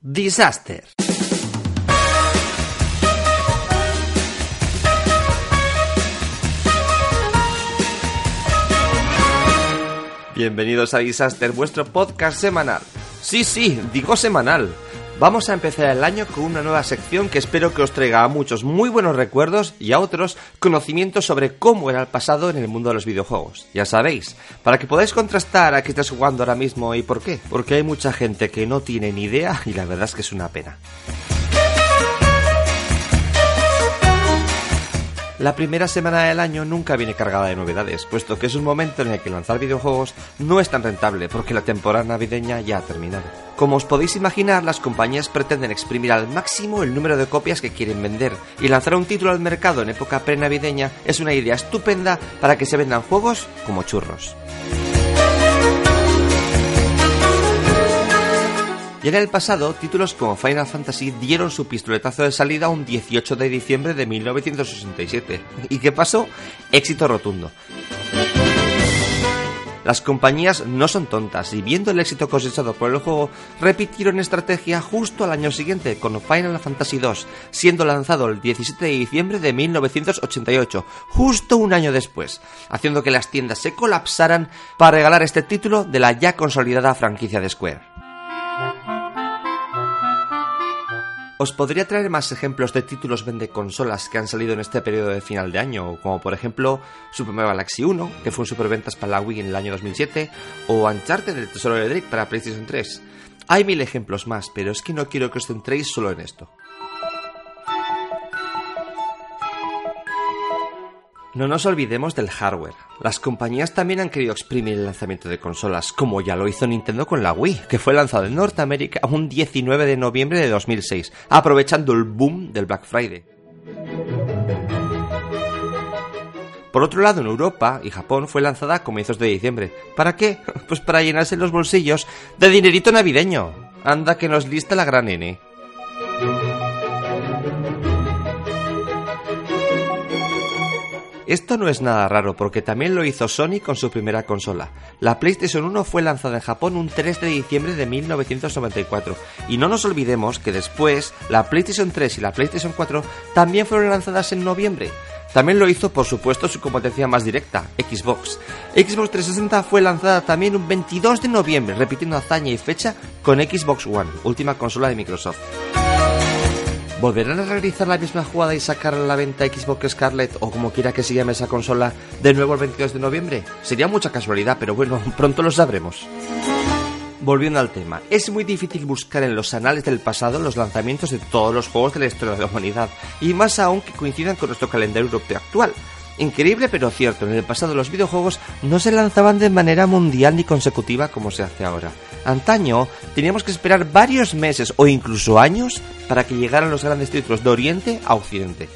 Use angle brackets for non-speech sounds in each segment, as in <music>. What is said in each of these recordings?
Disaster. Bienvenidos a Disaster, vuestro podcast semanal. Sí, sí, digo semanal. Vamos a empezar el año con una nueva sección que espero que os traiga a muchos muy buenos recuerdos y a otros conocimientos sobre cómo era el pasado en el mundo de los videojuegos. Ya sabéis, para que podáis contrastar a qué estáis jugando ahora mismo y por qué. Porque hay mucha gente que no tiene ni idea y la verdad es que es una pena. La primera semana del año nunca viene cargada de novedades, puesto que es un momento en el que lanzar videojuegos no es tan rentable porque la temporada navideña ya ha terminado. Como os podéis imaginar, las compañías pretenden exprimir al máximo el número de copias que quieren vender, y lanzar un título al mercado en época prenavideña es una idea estupenda para que se vendan juegos como churros. Y en el pasado, títulos como Final Fantasy dieron su pistoletazo de salida un 18 de diciembre de 1967. ¿Y qué pasó? Éxito rotundo. Las compañías no son tontas y viendo el éxito cosechado por el juego, repitieron estrategia justo al año siguiente con Final Fantasy II, siendo lanzado el 17 de diciembre de 1988, justo un año después, haciendo que las tiendas se colapsaran para regalar este título de la ya consolidada franquicia de Square. Os podría traer más ejemplos de títulos vende consolas que han salido en este periodo de final de año, como por ejemplo Super Mario Galaxy 1, que fue un superventas para la Wii en el año 2007, o Uncharted del Tesoro de Drake para PlayStation 3. Hay mil ejemplos más, pero es que no quiero que os centréis solo en esto. No nos olvidemos del hardware. Las compañías también han querido exprimir el lanzamiento de consolas, como ya lo hizo Nintendo con la Wii, que fue lanzado en Norteamérica un 19 de noviembre de 2006, aprovechando el boom del Black Friday. Por otro lado, en Europa y Japón fue lanzada a comienzos de diciembre. ¿Para qué? <laughs> Pues para llenarse los bolsillos de dinerito navideño. Anda que nos lista la gran N. Esto no es nada raro porque también lo hizo Sony con su primera consola. La PlayStation 1 fue lanzada en Japón un 3 de diciembre de 1994 y no nos olvidemos que después la PlayStation 3 y la PlayStation 4 también fueron lanzadas en noviembre. También lo hizo, por supuesto, su competencia más directa, Xbox. Xbox 360 fue lanzada también un 22 de noviembre, repitiendo hazaña y fecha con Xbox One, última consola de Microsoft. ¿Volverán a realizar la misma jugada y sacar a la venta Xbox Scarlet o como quiera que se llame esa consola de nuevo el 22 de noviembre? Sería mucha casualidad, pero bueno, <laughs> pronto lo sabremos. Volviendo al tema, es muy difícil buscar en los anales del pasado los lanzamientos de todos los juegos de la historia de la humanidad, y más aún que coincidan con nuestro calendario europeo actual. Increíble pero cierto, en el pasado los videojuegos no se lanzaban de manera mundial ni consecutiva como se hace ahora. Antaño teníamos que esperar varios meses o incluso años para que llegaran los grandes títulos de Oriente a Occidente.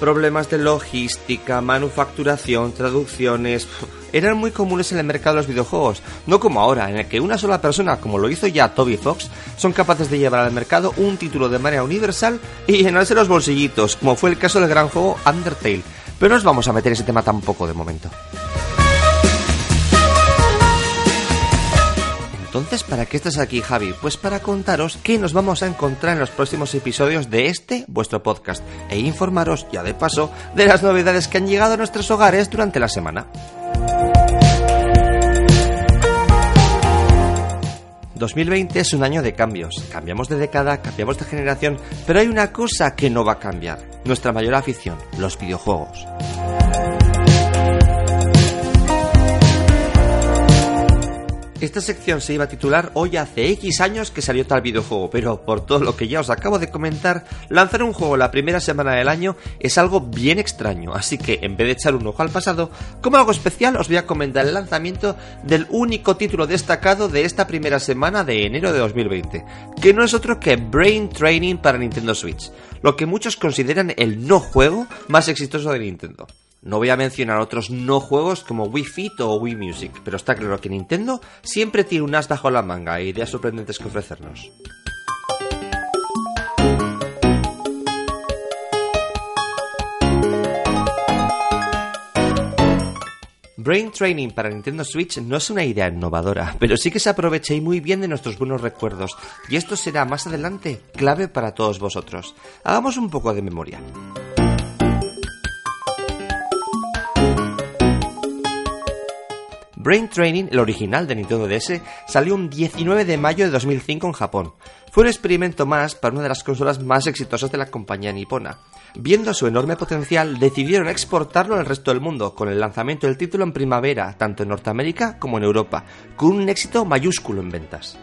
Problemas de logística, manufacturación, traducciones eran muy comunes en el mercado de los videojuegos, no como ahora, en el que una sola persona, como lo hizo ya Toby Fox, son capaces de llevar al mercado un título de manera universal y llenarse los bolsillitos, como fue el caso del gran juego Undertale. Pero no nos vamos a meter ese tema tampoco de momento. Entonces, ¿para qué estás aquí, Javi? Pues para contaros qué nos vamos a encontrar en los próximos episodios de este, vuestro podcast, e informaros, ya de paso, de las novedades que han llegado a nuestros hogares durante la semana. 2020 es un año de cambios. Cambiamos de década, cambiamos de generación, pero hay una cosa que no va a cambiar. Nuestra mayor afición, los videojuegos. Esta sección se iba a titular Hoy hace X años que salió tal videojuego, pero por todo lo que ya os acabo de comentar, lanzar un juego la primera semana del año es algo bien extraño, así que en vez de echar un ojo al pasado, como algo especial os voy a comentar el lanzamiento del único título destacado de esta primera semana de enero de 2020, que no es otro que Brain Training para Nintendo Switch, lo que muchos consideran el no juego más exitoso de Nintendo. No voy a mencionar otros no juegos como Wii Fit o Wii Music, pero está claro que Nintendo siempre tiene un as bajo la manga e ideas sorprendentes que ofrecernos. Brain Training para Nintendo Switch no es una idea innovadora, pero sí que se aprovecha y muy bien de nuestros buenos recuerdos, y esto será más adelante clave para todos vosotros. Hagamos un poco de memoria. Brain Training, el original de Nintendo DS, salió un 19 de mayo de 2005 en Japón. Fue un experimento más para una de las consolas más exitosas de la compañía nipona. Viendo su enorme potencial, decidieron exportarlo al resto del mundo, con el lanzamiento del título en primavera, tanto en Norteamérica como en Europa, con un éxito mayúsculo en ventas.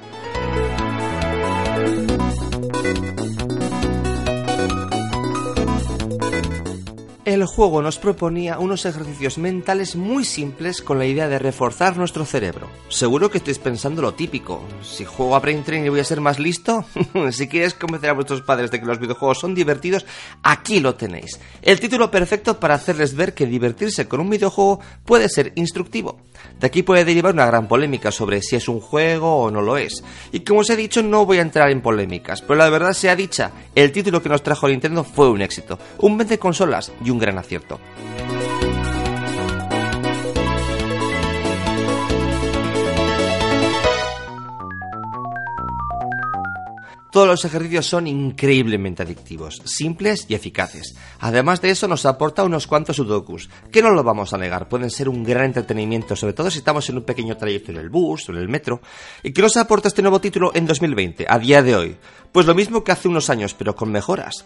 El juego nos proponía unos ejercicios mentales muy simples con la idea de reforzar nuestro cerebro. Seguro que estáis pensando lo típico. Si juego a Brain Training voy a ser más listo. <laughs> si quieres convencer a vuestros padres de que los videojuegos son divertidos, aquí lo tenéis. El título perfecto para hacerles ver que divertirse con un videojuego puede ser instructivo. De aquí puede derivar una gran polémica sobre si es un juego o no lo es. Y como os he dicho, no voy a entrar en polémicas, pero la verdad sea dicha, el título que nos trajo Nintendo fue un éxito. Un vende consolas y un gran acierto. Todos los ejercicios son increíblemente adictivos, simples y eficaces. Además de eso nos aporta unos cuantos sudokus, que no lo vamos a negar, pueden ser un gran entretenimiento, sobre todo si estamos en un pequeño trayecto en el bus o en el metro. ¿Y qué nos aporta este nuevo título en 2020, a día de hoy? Pues lo mismo que hace unos años, pero con mejoras.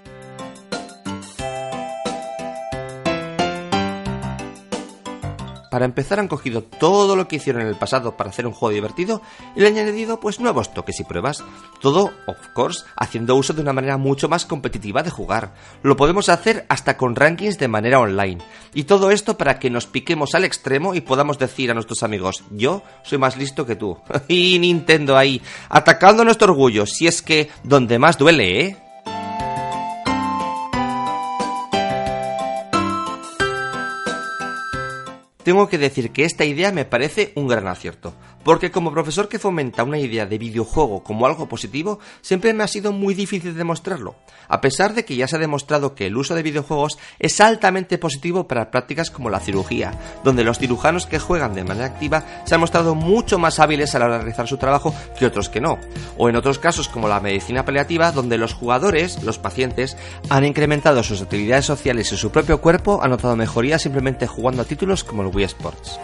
Para empezar han cogido todo lo que hicieron en el pasado para hacer un juego divertido y le han añadido pues nuevos toques y pruebas. Todo, of course, haciendo uso de una manera mucho más competitiva de jugar. Lo podemos hacer hasta con rankings de manera online. Y todo esto para que nos piquemos al extremo y podamos decir a nuestros amigos, yo soy más listo que tú. <laughs> y Nintendo ahí, atacando nuestro orgullo, si es que donde más duele, ¿eh? Tengo que decir que esta idea me parece un gran acierto, porque como profesor que fomenta una idea de videojuego como algo positivo, siempre me ha sido muy difícil demostrarlo, a pesar de que ya se ha demostrado que el uso de videojuegos es altamente positivo para prácticas como la cirugía, donde los cirujanos que juegan de manera activa se han mostrado mucho más hábiles a la hora de realizar su trabajo que otros que no, o en otros casos como la medicina paliativa, donde los jugadores, los pacientes, han incrementado sus actividades sociales y su propio cuerpo, han notado mejoría simplemente jugando a títulos como el Sports.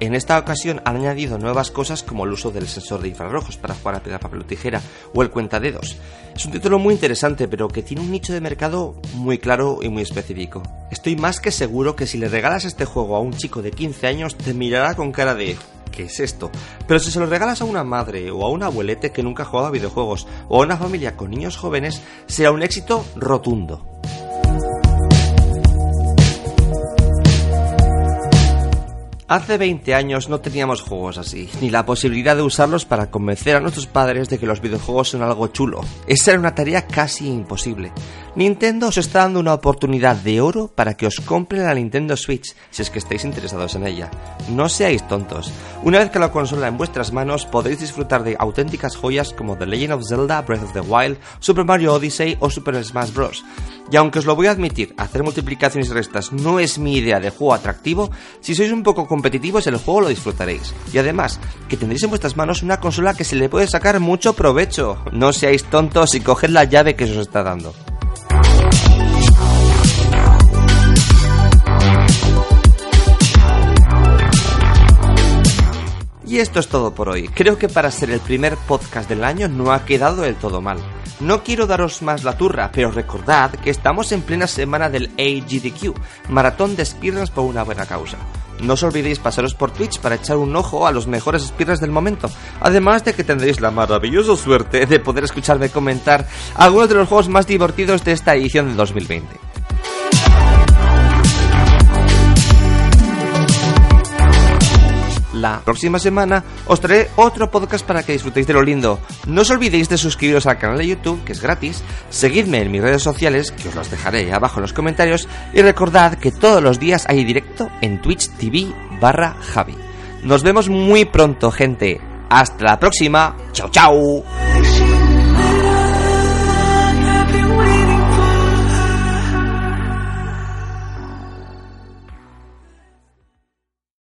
En esta ocasión han añadido nuevas cosas como el uso del sensor de infrarrojos para jugar a pegar papel o tijera o el cuentadedos. Es un título muy interesante pero que tiene un nicho de mercado muy claro y muy específico. Estoy más que seguro que si le regalas este juego a un chico de 15 años te mirará con cara de ¿qué es esto? Pero si se lo regalas a una madre o a un abuelete que nunca ha jugado a videojuegos o a una familia con niños jóvenes, será un éxito rotundo. Hace 20 años no teníamos juegos así, ni la posibilidad de usarlos para convencer a nuestros padres de que los videojuegos son algo chulo. Esa era una tarea casi imposible. Nintendo os está dando una oportunidad de oro para que os compren la Nintendo Switch, si es que estáis interesados en ella. No seáis tontos. Una vez que la consola en vuestras manos podréis disfrutar de auténticas joyas como The Legend of Zelda, Breath of the Wild, Super Mario Odyssey o Super Smash Bros. Y aunque os lo voy a admitir, hacer multiplicaciones y restas no es mi idea de juego atractivo, si sois un poco competitivos el juego lo disfrutaréis. Y además, que tendréis en vuestras manos una consola que se le puede sacar mucho provecho. No seáis tontos y coged la llave que se os está dando. Y esto es todo por hoy. Creo que para ser el primer podcast del año no ha quedado del todo mal. No quiero daros más la turra, pero recordad que estamos en plena semana del AGDQ, Maratón de Speedruns por una buena causa. No os olvidéis pasaros por Twitch para echar un ojo a los mejores speedruns del momento. Además de que tendréis la maravillosa suerte de poder escucharme comentar algunos de los juegos más divertidos de esta edición de 2020. La próxima semana os traeré otro podcast para que disfrutéis de lo lindo. No os olvidéis de suscribiros al canal de YouTube, que es gratis, seguidme en mis redes sociales, que os las dejaré abajo en los comentarios, y recordad que todos los días hay directo en Twitch TV barra Javi. Nos vemos muy pronto, gente. Hasta la próxima. Chao, chao.